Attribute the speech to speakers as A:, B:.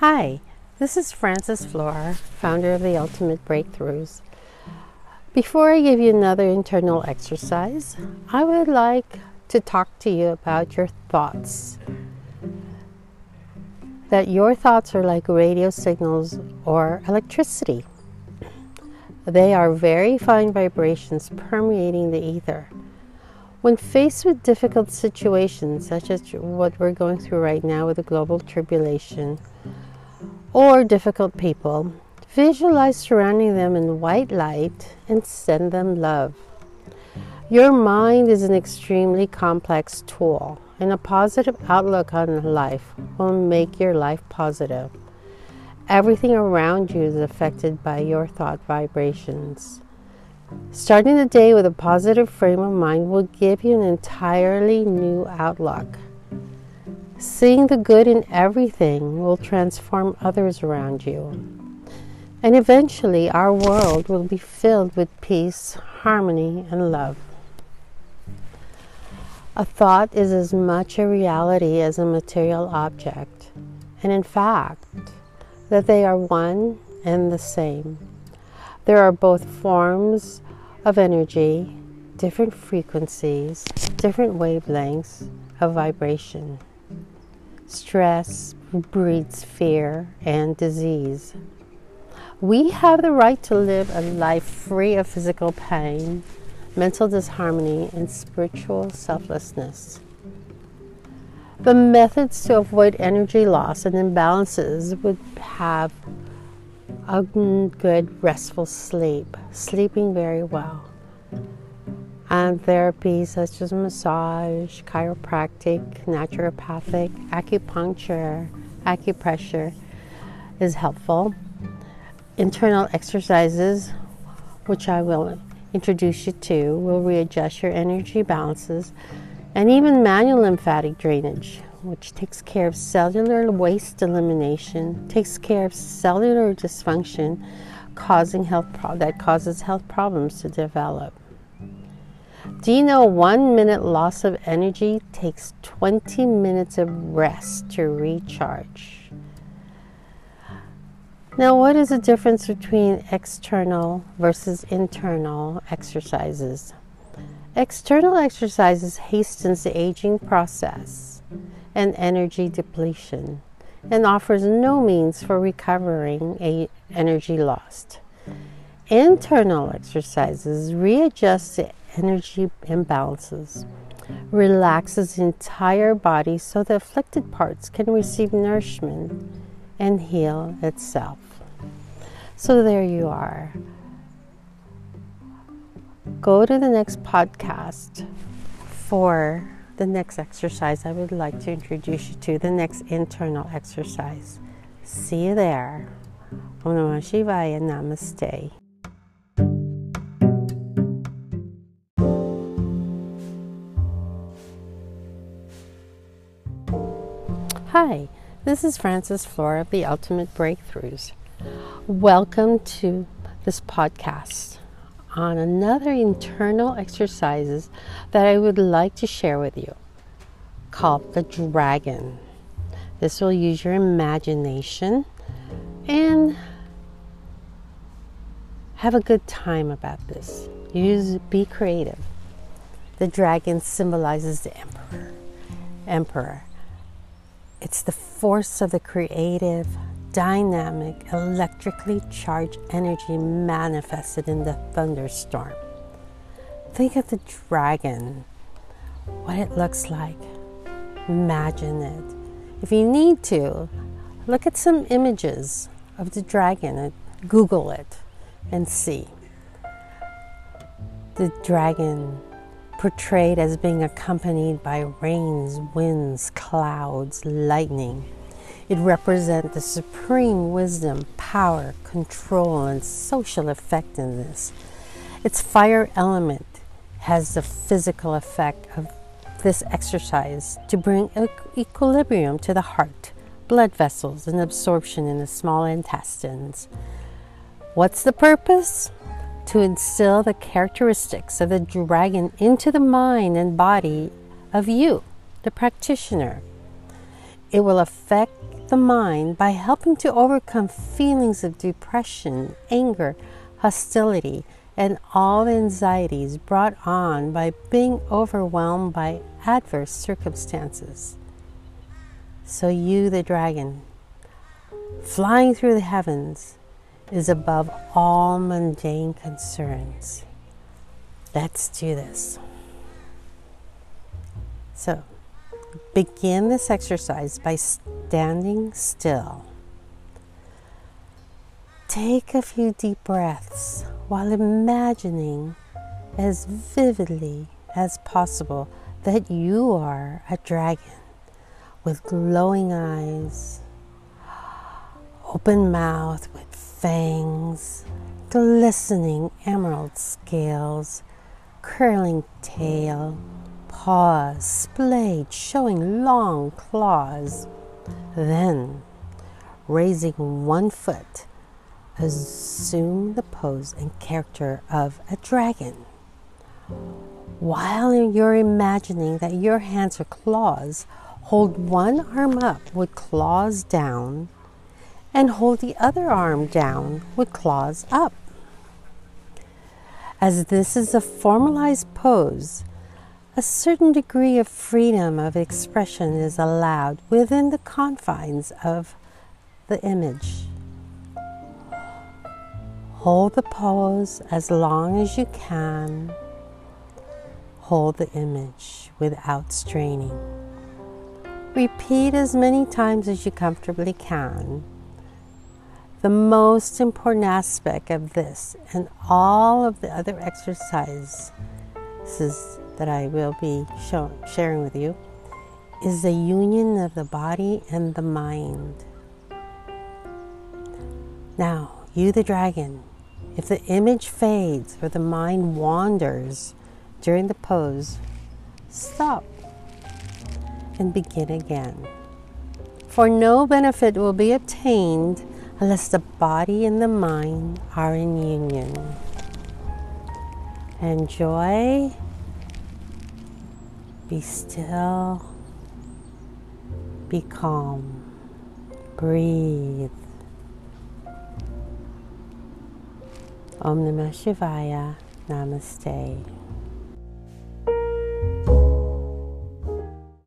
A: Hi, this is Frances Flora, founder of the Ultimate Breakthroughs. Before I give you another internal exercise, I would like to talk to you about your thoughts. That your thoughts are like radio signals or electricity. They are very fine vibrations permeating the ether. When faced with difficult situations, such as what we're going through right now with the global tribulation, or difficult people, visualize surrounding them in white light and send them love. Your mind is an extremely complex tool, and a positive outlook on life will make your life positive. Everything around you is affected by your thought vibrations. Starting the day with a positive frame of mind will give you an entirely new outlook. Seeing the good in everything will transform others around you. And eventually, our world will be filled with peace, harmony, and love. A thought is as much a reality as a material object, and in fact, that they are one and the same. There are both forms of energy, different frequencies, different wavelengths of vibration. Stress breeds fear and disease. We have the right to live a life free of physical pain, mental disharmony, and spiritual selflessness. The methods to avoid energy loss and imbalances would have a good restful sleep, sleeping very well and therapies such as massage, chiropractic, naturopathic, acupuncture, acupressure is helpful. Internal exercises, which I will introduce you to, will readjust your energy balances, and even manual lymphatic drainage, which takes care of cellular waste elimination, takes care of cellular dysfunction, causing health pro- that causes health problems to develop. Do you know one minute loss of energy takes 20 minutes of rest to recharge? Now, what is the difference between external versus internal exercises? External exercises hastens the aging process and energy depletion and offers no means for recovering energy lost. Internal exercises readjust the energy imbalances, relaxes the entire body so the afflicted parts can receive nourishment and heal itself. So there you are. Go to the next podcast for the next exercise I would like to introduce you to, the next internal exercise. See you there. Om Namah Shivaya Namaste. This is Frances Flora of the Ultimate Breakthroughs. Welcome to this podcast on another internal exercises that I would like to share with you called the dragon. This will use your imagination and have a good time about this. Use be creative. The dragon symbolizes the emperor. Emperor it's the force of the creative, dynamic, electrically charged energy manifested in the thunderstorm. Think of the dragon, what it looks like. Imagine it. If you need to, look at some images of the dragon Google it and see. The dragon portrayed as being accompanied by rains, winds, clouds, lightning. It represents the supreme wisdom, power, control, and social effectiveness. Its fire element has the physical effect of this exercise to bring equilibrium to the heart, blood vessels, and absorption in the small intestines. What's the purpose? To instill the characteristics of the dragon into the mind and body of you, the practitioner. It will affect the mind by helping to overcome feelings of depression, anger, hostility, and all anxieties brought on by being overwhelmed by adverse circumstances. So, you, the dragon, flying through the heavens, is above all mundane concerns. Let's do this. So, begin this exercise by standing still. Take a few deep breaths while imagining as vividly as possible that you are a dragon with glowing eyes, open mouth with fangs, glistening emerald scales, curling tail, paws splayed, showing long claws. Then, raising one foot, assume the pose and character of a dragon. While you're imagining that your hands are claws, hold one arm up with claws down and hold the other arm down with claws up. As this is a formalized pose, a certain degree of freedom of expression is allowed within the confines of the image. Hold the pose as long as you can. Hold the image without straining. Repeat as many times as you comfortably can. The most important aspect of this and all of the other exercises that I will be show, sharing with you is the union of the body and the mind. Now, you, the dragon, if the image fades or the mind wanders during the pose, stop and begin again. For no benefit will be obtained unless the body and the mind are in union. Enjoy, be still, be calm, breathe. Om Namah Shivaya, Namaste.